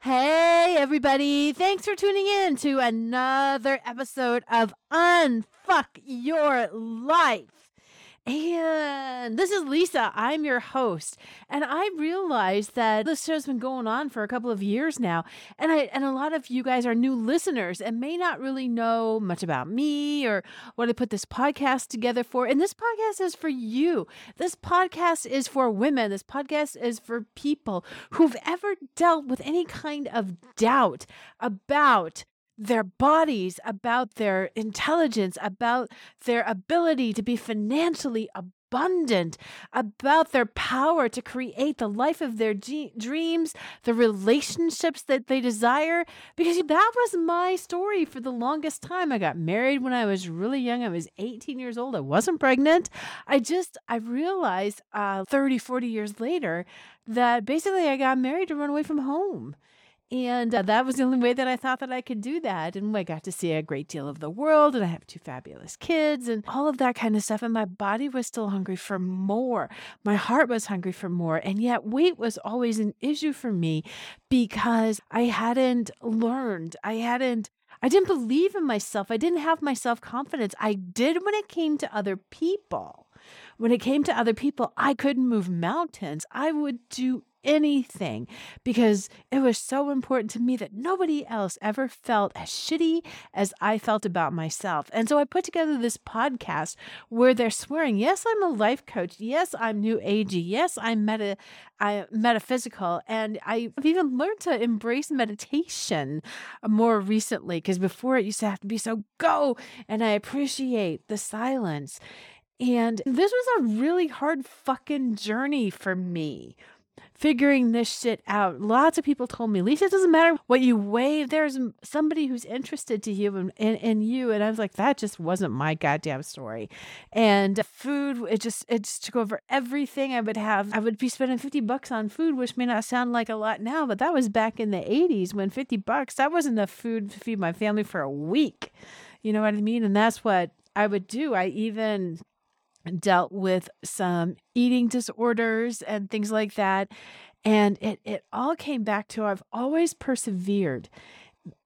Hey, everybody. Thanks for tuning in to another episode of Unfuck Your Life. And this is Lisa. I'm your host. And I realized that this show's been going on for a couple of years now. And I and a lot of you guys are new listeners and may not really know much about me or what I put this podcast together for. And this podcast is for you. This podcast is for women. This podcast is for people who've ever dealt with any kind of doubt about their bodies, about their intelligence, about their ability to be financially abundant, about their power to create the life of their dreams, the relationships that they desire. Because that was my story for the longest time. I got married when I was really young. I was 18 years old. I wasn't pregnant. I just, I realized uh, 30, 40 years later that basically I got married to run away from home. And uh, that was the only way that I thought that I could do that. And I got to see a great deal of the world, and I have two fabulous kids, and all of that kind of stuff. And my body was still hungry for more. My heart was hungry for more. And yet, weight was always an issue for me because I hadn't learned, I hadn't I didn't believe in myself. I didn't have my self confidence. I did when it came to other people. When it came to other people, I couldn't move mountains. I would do anything because it was so important to me that nobody else ever felt as shitty as I felt about myself. And so I put together this podcast where they're swearing, yes, I'm a life coach. Yes, I'm new agey. Yes, I'm meta I metaphysical. And I've even learned to embrace meditation more recently because before it used to have to be so go. And I appreciate the silence. And this was a really hard fucking journey for me figuring this shit out. Lots of people told me, Lisa, it doesn't matter what you weigh. There's somebody who's interested to you and in, in, you. And I was like, that just wasn't my goddamn story. And food, it just it just took over everything I would have. I would be spending 50 bucks on food, which may not sound like a lot now, but that was back in the 80s when 50 bucks, that wasn't enough food to feed my family for a week. You know what I mean? And that's what I would do. I even dealt with some eating disorders and things like that. And it, it all came back to I've always persevered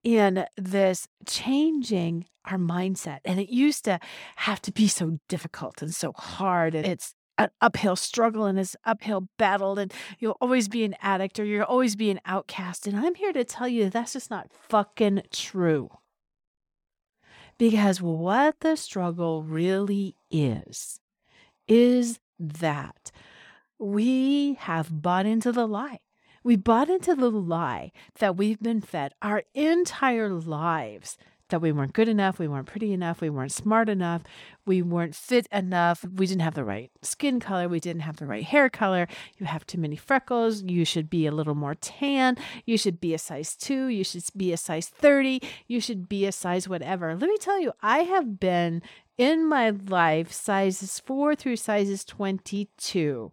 in this changing our mindset. And it used to have to be so difficult and so hard. And it's an uphill struggle and it's uphill battle and you'll always be an addict or you'll always be an outcast. And I'm here to tell you that's just not fucking true. Because what the struggle really is is that we have bought into the lie. We bought into the lie that we've been fed our entire lives that we weren't good enough, we weren't pretty enough, we weren't smart enough, we weren't fit enough, we didn't have the right skin color, we didn't have the right hair color, you have too many freckles, you should be a little more tan, you should be a size 2, you should be a size 30, you should be a size whatever. Let me tell you, I have been in my life sizes 4 through sizes 22.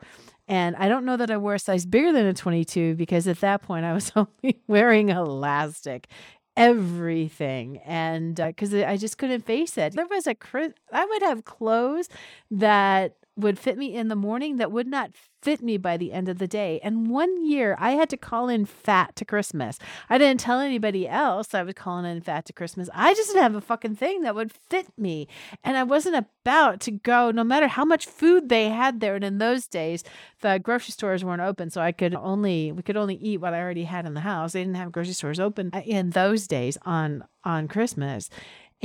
And I don't know that I wore a size bigger than a 22 because at that point I was only wearing elastic everything and because uh, I just couldn't face it. There was a I would have clothes that would fit me in the morning that would not fit me by the end of the day. And one year I had to call in fat to Christmas. I didn't tell anybody else I was calling in fat to Christmas. I just didn't have a fucking thing that would fit me. And I wasn't about to go, no matter how much food they had there. And in those days, the grocery stores weren't open. So I could only, we could only eat what I already had in the house. They didn't have grocery stores open uh, in those days on, on Christmas.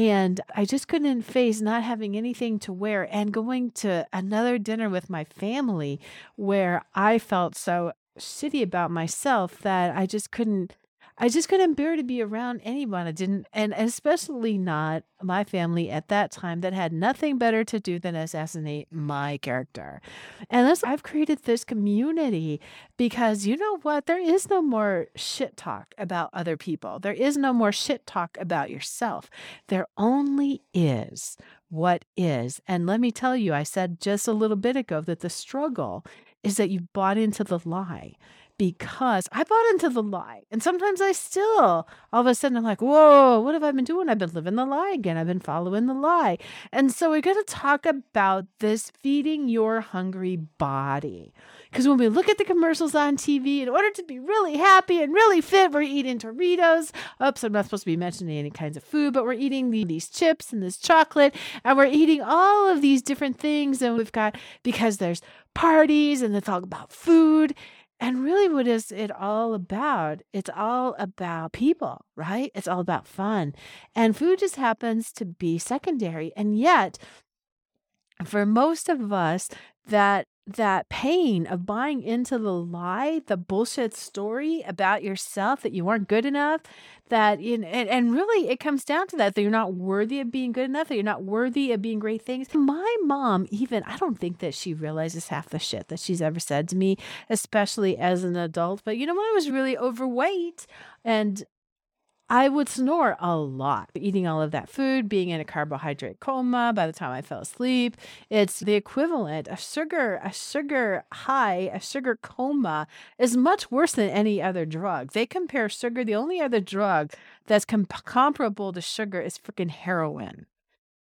And I just couldn't face not having anything to wear and going to another dinner with my family where I felt so shitty about myself that I just couldn't I just couldn't bear to be around anyone. I didn't, and especially not my family at that time that had nothing better to do than assassinate my character. And I've created this community because you know what? There is no more shit talk about other people. There is no more shit talk about yourself. There only is what is. And let me tell you, I said just a little bit ago that the struggle is that you bought into the lie because I bought into the lie. And sometimes I still, all of a sudden, I'm like, whoa, what have I been doing? I've been living the lie again. I've been following the lie. And so we're going to talk about this feeding your hungry body. Because when we look at the commercials on TV, in order to be really happy and really fit, we're eating Doritos. Oops, I'm not supposed to be mentioning any kinds of food, but we're eating these chips and this chocolate, and we're eating all of these different things. And we've got, because there's parties and it's all about food. And really, what is it all about? It's all about people, right? It's all about fun. And food just happens to be secondary. And yet, for most of us, that that pain of buying into the lie, the bullshit story about yourself that you aren't good enough, that you know, and, and really it comes down to that that you're not worthy of being good enough, that you're not worthy of being great things. My mom, even I don't think that she realizes half the shit that she's ever said to me, especially as an adult. But you know, when I was really overweight and I would snore a lot, eating all of that food, being in a carbohydrate coma by the time I fell asleep. It's the equivalent. of sugar, a sugar high, a sugar coma is much worse than any other drug. They compare sugar, the only other drug that's com- comparable to sugar is freaking heroin.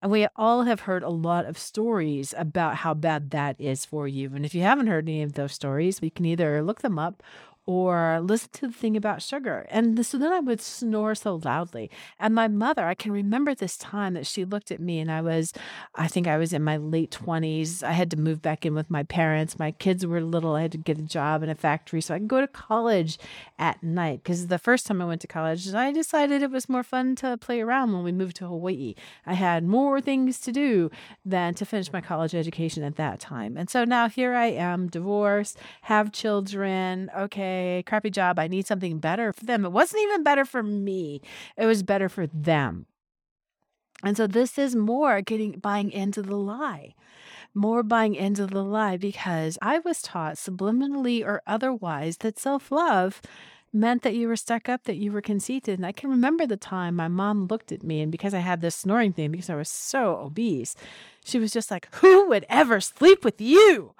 And we all have heard a lot of stories about how bad that is for you. And if you haven't heard any of those stories, we can either look them up or listen to the thing about sugar. And so then I would snore so loudly. And my mother, I can remember this time that she looked at me and I was, I think I was in my late 20s. I had to move back in with my parents. My kids were little. I had to get a job in a factory so I could go to college at night. Because the first time I went to college, I decided it was more fun to play around when we moved to Hawaii. I had more things to do than to finish my college education at that time. And so now here I am, divorced, have children. Okay crappy job. I need something better for them. It wasn't even better for me, it was better for them. And so this is more getting buying into the lie. More buying into the lie because I was taught subliminally or otherwise that self love meant that you were stuck up, that you were conceited. And I can remember the time my mom looked at me, and because I had this snoring thing, because I was so obese, she was just like, Who would ever sleep with you?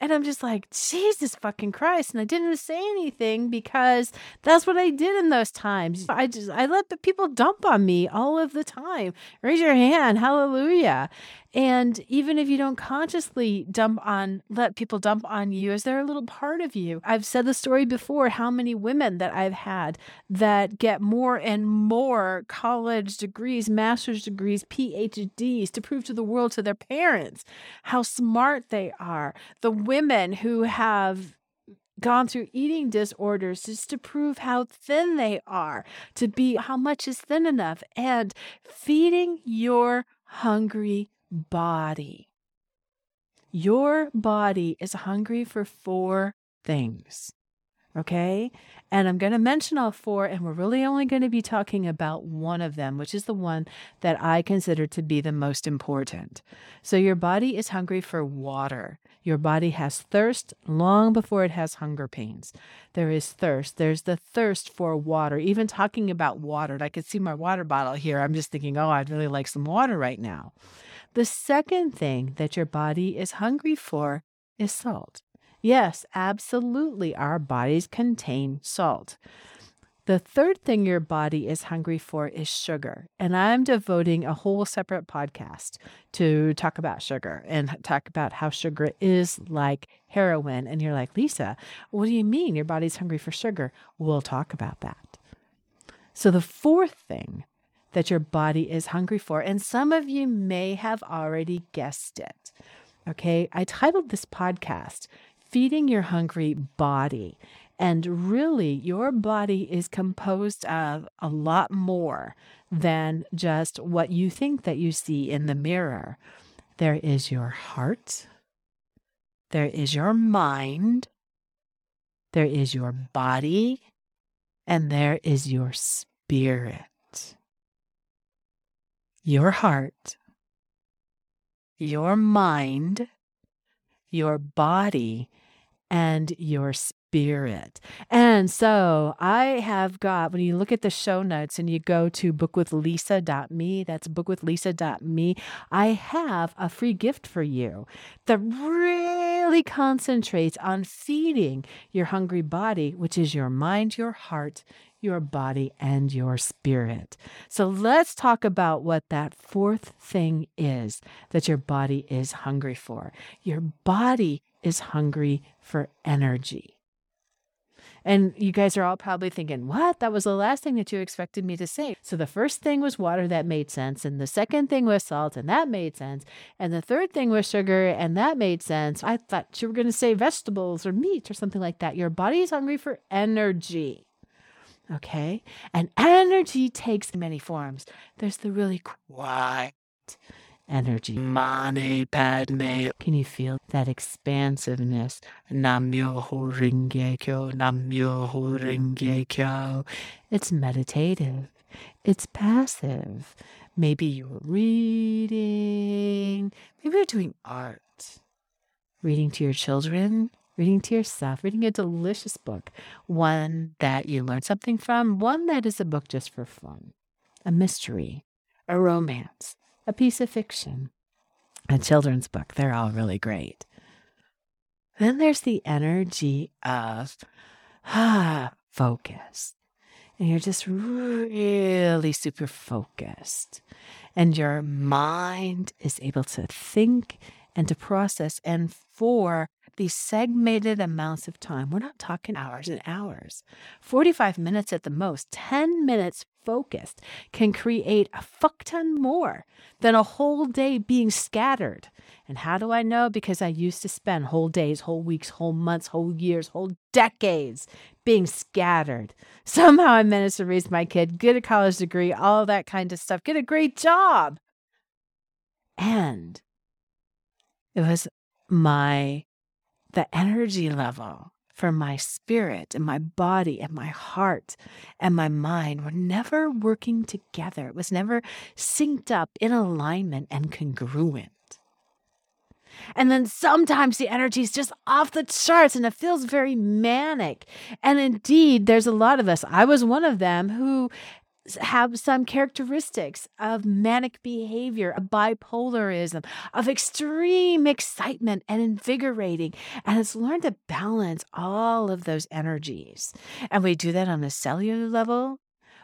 And I'm just like, Jesus fucking Christ. And I didn't say anything because that's what I did in those times. I just, I let the people dump on me all of the time. Raise your hand. Hallelujah. And even if you don't consciously dump on, let people dump on you, is there a little part of you? I've said the story before how many women that I've had that get more and more college degrees, master's degrees, PhDs to prove to the world, to their parents, how smart they are. The women who have gone through eating disorders just to prove how thin they are, to be how much is thin enough, and feeding your hungry body. Your body is hungry for four things. Okay. And I'm going to mention all four, and we're really only going to be talking about one of them, which is the one that I consider to be the most important. So, your body is hungry for water. Your body has thirst long before it has hunger pains. There is thirst. There's the thirst for water. Even talking about water, I could see my water bottle here. I'm just thinking, oh, I'd really like some water right now. The second thing that your body is hungry for is salt. Yes, absolutely, our bodies contain salt. The third thing your body is hungry for is sugar. And I'm devoting a whole separate podcast to talk about sugar and talk about how sugar is like heroin. And you're like, Lisa, what do you mean your body's hungry for sugar? We'll talk about that. So, the fourth thing that your body is hungry for. And some of you may have already guessed it. Okay, I titled this podcast Feeding Your Hungry Body. And really, your body is composed of a lot more than just what you think that you see in the mirror. There is your heart, there is your mind, there is your body, and there is your spirit. Your heart, your mind, your body, and your spirit. And so I have got, when you look at the show notes and you go to bookwithlisa.me, that's bookwithlisa.me, I have a free gift for you that really concentrates on feeding your hungry body, which is your mind, your heart, your body, and your spirit. So let's talk about what that fourth thing is that your body is hungry for. Your body is hungry for energy. And you guys are all probably thinking, what? That was the last thing that you expected me to say. So the first thing was water, that made sense. And the second thing was salt, and that made sense. And the third thing was sugar, and that made sense. I thought you were going to say vegetables or meat or something like that. Your body is hungry for energy. Okay. And energy takes many forms. There's the really quiet energy. Mani Padme. Can you feel that expansiveness? Namyo Renge Kyo, Namyo Renge Kyo. It's meditative. It's passive. Maybe you're reading. Maybe you're doing art. Reading to your children, reading to yourself, reading a delicious book, one that you learn something from, one that is a book just for fun, a mystery, a romance, a piece of fiction, a children's book. They're all really great. Then there's the energy of ah, focus. And you're just really super focused. And your mind is able to think and to process. And for these segmented amounts of time, we're not talking hours and hours, 45 minutes at the most, 10 minutes focused can create a fuck ton more than a whole day being scattered. And how do I know? Because I used to spend whole days, whole weeks, whole months, whole years, whole decades being scattered. Somehow I managed to raise my kid, get a college degree, all that kind of stuff, get a great job. And it was my the energy level for my spirit and my body and my heart and my mind were never working together. It was never synced up in alignment and congruent. And then sometimes the energy is just off the charts and it feels very manic. And indeed, there's a lot of us, I was one of them, who have some characteristics of manic behavior, of bipolarism, of extreme excitement and invigorating. And it's learned to balance all of those energies. And we do that on a cellular level.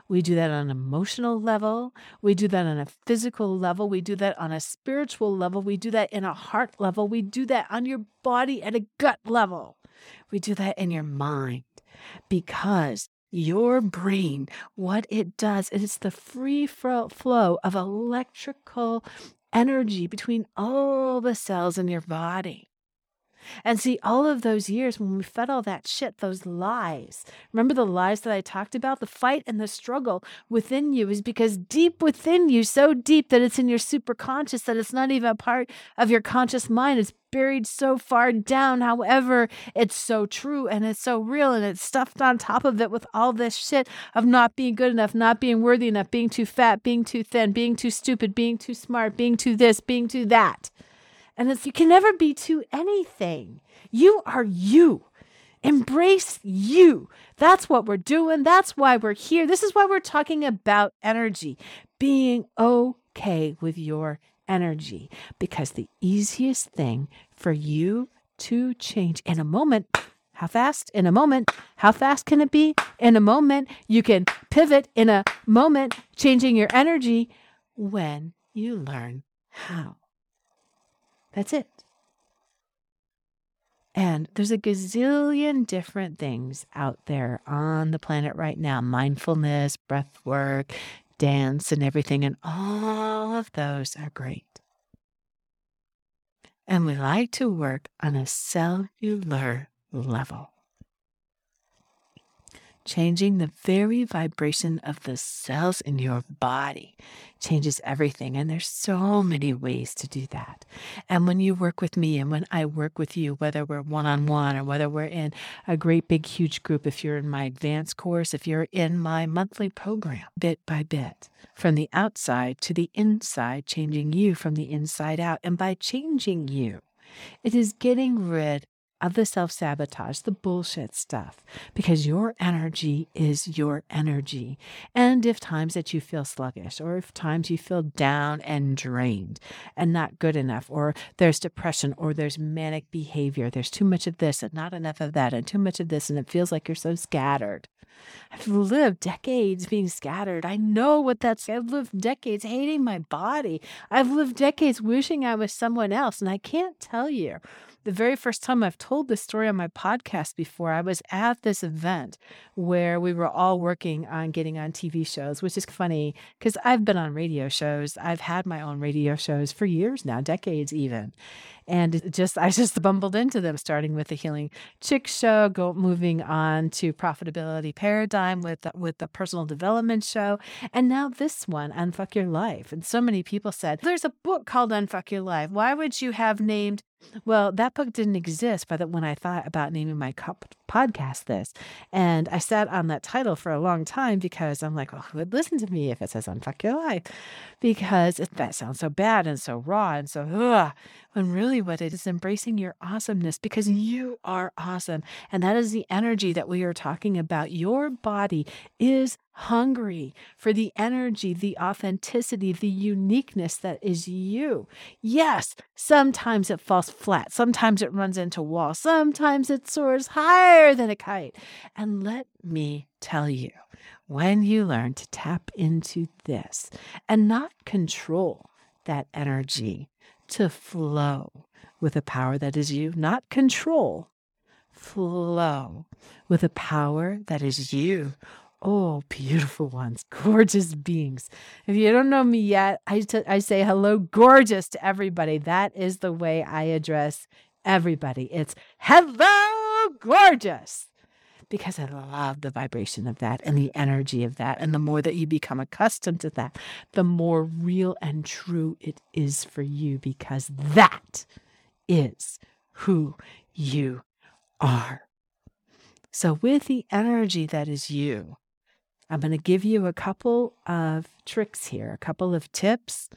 We do that on an emotional level. We do that on a physical level. We do that on a spiritual level. We do that in a heart level. We do that on your body at a gut level. We do that in your mind because your brain, what it does, it is the free flow of electrical energy between all the cells in your body. And see, all of those years when we fed all that shit, those lies, remember the lies that I talked about? The fight and the struggle within you is because deep within you, so deep that it's in your superconscious, that it's not even a part of your conscious mind. It's buried so far down. However, it's so true and it's so real and it's stuffed on top of it with all this shit of not being good enough, not being worthy enough, being too fat, being too thin, being too stupid, being too smart, being too this, being too that. And it's, you can never be to anything. You are you. Embrace you. That's what we're doing. That's why we're here. This is why we're talking about energy, being okay with your energy. Because the easiest thing for you to change in a moment, how fast? In a moment. How fast can it be? In a moment. You can pivot in a moment, changing your energy when you learn how. That's it. And there's a gazillion different things out there on the planet right now mindfulness, breath work, dance, and everything. And all of those are great. And we like to work on a cellular level changing the very vibration of the cells in your body changes everything. And there's so many ways to do that. And when you work with me and when I work with you, whether we're one on one or whether we're in a great big huge group, if you're in my advanced course, if you're in my monthly program, bit by bit, from the outside to the inside, changing you from the inside out. And by changing you, it is getting rid of the self sabotage, the bullshit stuff, because your energy is your energy. And if times that you feel sluggish, or if times you feel down and drained and not good enough, or there's depression, or there's manic behavior, there's too much of this and not enough of that, and too much of this, and it feels like you're so scattered. I've lived decades being scattered. I know what that's. I've lived decades hating my body. I've lived decades wishing I was someone else. And I can't tell you the very first time I've told this story on my podcast before, I was at this event where we were all working on getting on TV shows, which is funny because I've been on radio shows. I've had my own radio shows for years now, decades even. And just I just bumbled into them, starting with the Healing Chick show, go moving on to Profitability Paradigm with with the personal development show, and now this one, Unfuck Your Life. And so many people said, "There's a book called Unfuck Your Life. Why would you have named well, that book didn't exist the when I thought about naming my podcast this. And I sat on that title for a long time because I'm like, well, who would listen to me if it says unfuck your life? Because it, that sounds so bad and so raw and so ugh. When really what it is embracing your awesomeness because you are awesome. And that is the energy that we are talking about. Your body is hungry for the energy, the authenticity, the uniqueness that is you. Yes, sometimes it falls flat, sometimes it runs into walls, sometimes it soars higher than a kite. And let me tell you, when you learn to tap into this and not control that energy to flow with a power that is you, not control, flow with a power that is you Oh, beautiful ones, gorgeous beings. If you don't know me yet, I, t- I say hello, gorgeous to everybody. That is the way I address everybody. It's hello, gorgeous. Because I love the vibration of that and the energy of that. And the more that you become accustomed to that, the more real and true it is for you, because that is who you are. So, with the energy that is you, I'm going to give you a couple of tricks here, a couple of tips.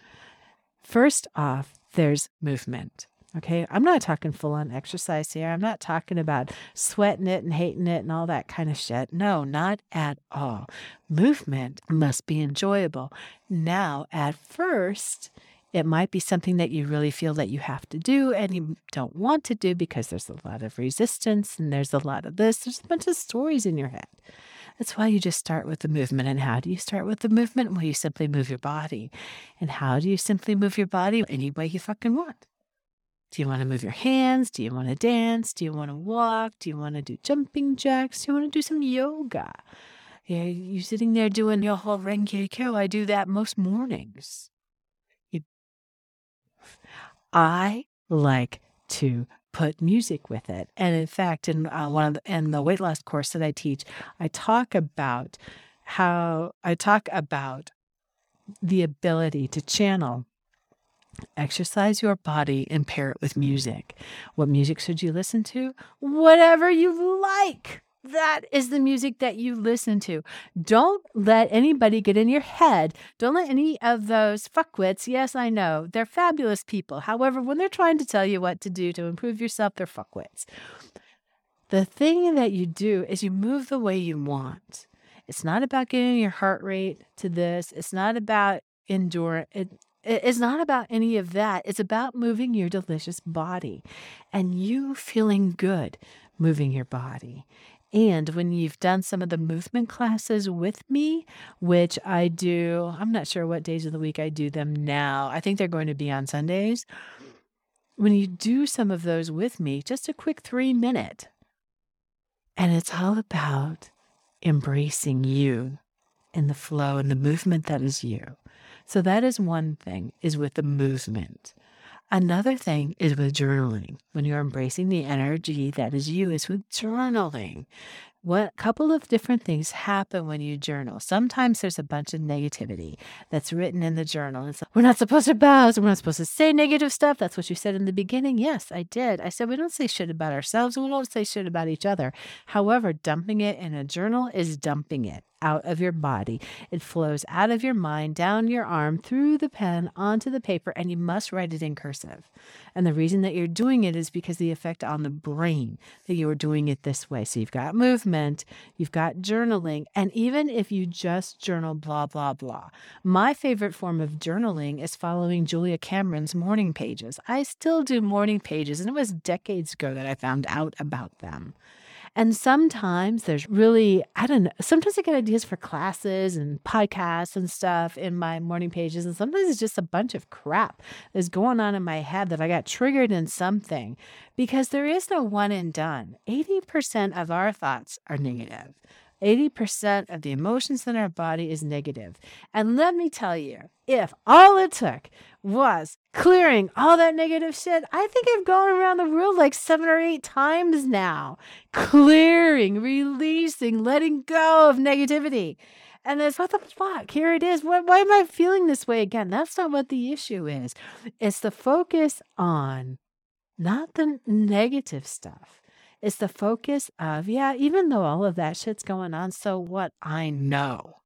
First off, there's movement. Okay. I'm not talking full on exercise here. I'm not talking about sweating it and hating it and all that kind of shit. No, not at all. Movement must be enjoyable. Now, at first, it might be something that you really feel that you have to do and you don't want to do because there's a lot of resistance and there's a lot of this. There's a bunch of stories in your head. That's why you just start with the movement. And how do you start with the movement? Well, you simply move your body. And how do you simply move your body? Any way you fucking want. Do you want to move your hands? Do you want to dance? Do you want to walk? Do you want to do jumping jacks? Do you want to do some yoga? Yeah, you sitting there doing your whole Renge Kyo. I do that most mornings. You... I like to put music with it. And in fact, in uh, one of the, in the weight loss course that I teach, I talk about how I talk about the ability to channel exercise your body and pair it with music. What music should you listen to? Whatever you like. That is the music that you listen to. Don't let anybody get in your head. Don't let any of those fuckwits, yes, I know, they're fabulous people. However, when they're trying to tell you what to do to improve yourself, they're fuckwits. The thing that you do is you move the way you want. It's not about getting your heart rate to this. It's not about endure it it's not about any of that. It's about moving your delicious body and you feeling good moving your body. And when you've done some of the movement classes with me, which I do, I'm not sure what days of the week I do them now. I think they're going to be on Sundays. When you do some of those with me, just a quick three minute. And it's all about embracing you in the flow and the movement that is you. So that is one thing is with the movement. Another thing is with journaling. When you're embracing the energy that is you, is with journaling. What couple of different things happen when you journal. Sometimes there's a bunch of negativity that's written in the journal. It's we're not supposed to buzz, we're not supposed to say negative stuff. That's what you said in the beginning. Yes, I did. I said we don't say shit about ourselves, we don't say shit about each other. However, dumping it in a journal is dumping it out of your body. It flows out of your mind, down your arm, through the pen, onto the paper, and you must write it in cursive. And the reason that you're doing it is because the effect on the brain that you are doing it this way. So you've got movement, you've got journaling, and even if you just journal blah, blah, blah. My favorite form of journaling is following Julia Cameron's morning pages. I still do morning pages, and it was decades ago that I found out about them. And sometimes there's really, I don't know, sometimes I get ideas for classes and podcasts and stuff in my morning pages. And sometimes it's just a bunch of crap that's going on in my head that I got triggered in something because there is no one and done. 80% of our thoughts are negative. 80% of the emotions in our body is negative. And let me tell you, if all it took was clearing all that negative shit, I think I've gone around the world like seven or eight times now, clearing, releasing, letting go of negativity. And it's what the fuck? Here it is. Why, why am I feeling this way again? That's not what the issue is. It's the focus on not the negative stuff. It's the focus of, yeah, even though all of that shit's going on, so what? I know.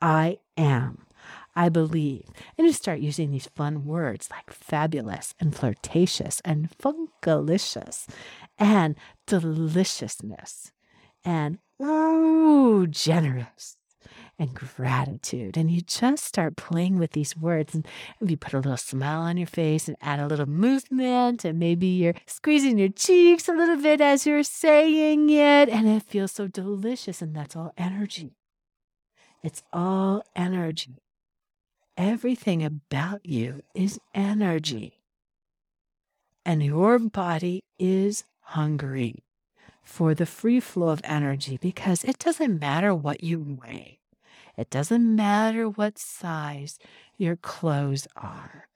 I am. I believe. And you start using these fun words like fabulous and flirtatious and funkalicious and deliciousness and ooh, generous and gratitude. And you just start playing with these words. And you put a little smile on your face and add a little movement. And maybe you're squeezing your cheeks a little bit as you're saying it. And it feels so delicious. And that's all energy. It's all energy. Everything about you is energy. And your body is hungry for the free flow of energy because it doesn't matter what you weigh. It doesn't matter what size your clothes are.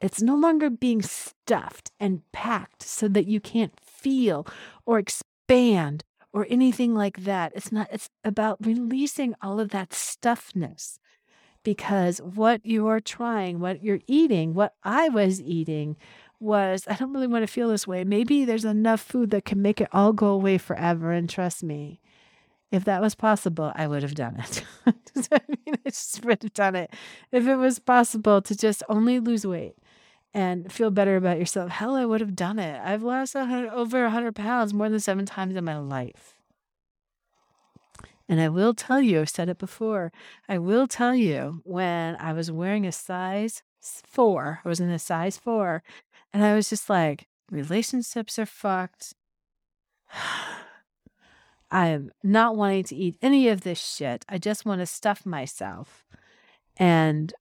It's no longer being stuffed and packed so that you can't feel or expand or anything like that. It's not, it's about releasing all of that stuffness because what you are trying, what you're eating, what I was eating was, I don't really want to feel this way. Maybe there's enough food that can make it all go away forever. And trust me, if that was possible, I would have done it. I mean, I just would have done it. If it was possible to just only lose weight and feel better about yourself, hell, I would have done it. I've lost 100, over 100 pounds more than seven times in my life. And I will tell you, I've said it before, I will tell you when I was wearing a size four, I was in a size four, and I was just like, relationships are fucked. I am not wanting to eat any of this shit. I just want to stuff myself. And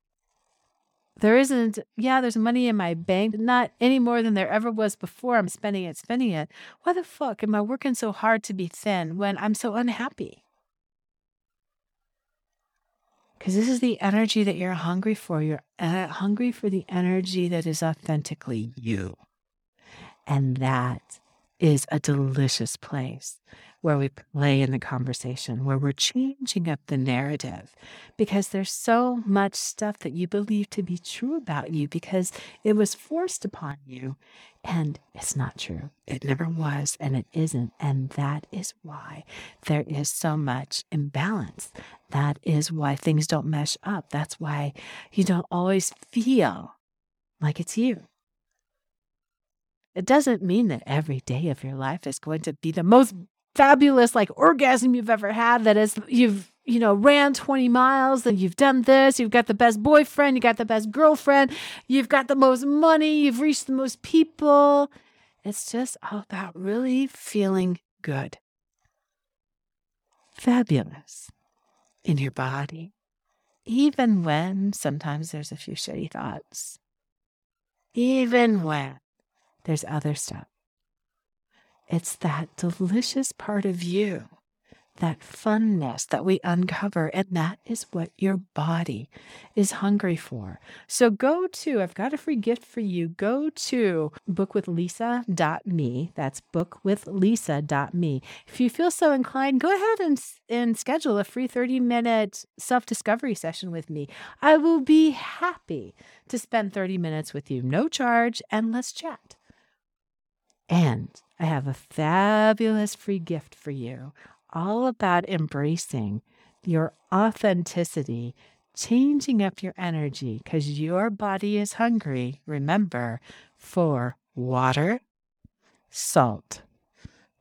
there isn't, yeah, there's money in my bank, not any more than there ever was before. I'm spending it, spending it. Why the fuck am I working so hard to be thin when I'm so unhappy? Because this is the energy that you're hungry for. You're uh, hungry for the energy that is authentically you. And that is a delicious place where we play in the conversation, where we're changing up the narrative because there's so much stuff that you believe to be true about you because it was forced upon you. And it's not true. It never was, and it isn't. And that is why there is so much imbalance. That is why things don't mesh up. That's why you don't always feel like it's you. It doesn't mean that every day of your life is going to be the most fabulous like orgasm you've ever had that is you've you know ran 20 miles and you've done this you've got the best boyfriend you got the best girlfriend you've got the most money you've reached the most people. It's just all about really feeling good. Fabulous in your body even when sometimes there's a few shitty thoughts even when there's other stuff it's that delicious part of you that funness that we uncover. And that is what your body is hungry for. So go to, I've got a free gift for you. Go to bookwithlisa.me. That's bookwithlisa.me. If you feel so inclined, go ahead and, and schedule a free 30 minute self discovery session with me. I will be happy to spend 30 minutes with you, no charge, and let's chat. And I have a fabulous free gift for you, all about embracing your authenticity, changing up your energy because your body is hungry, remember, for water, salt,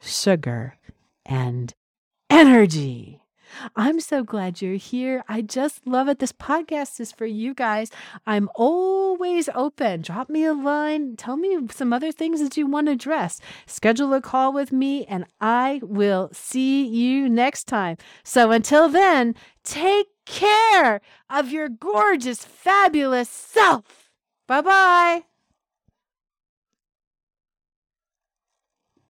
sugar, and energy. I'm so glad you're here. I just love it. This podcast is for you guys. I'm always open. Drop me a line. Tell me some other things that you want to address. Schedule a call with me, and I will see you next time. So until then, take care of your gorgeous, fabulous self. Bye bye.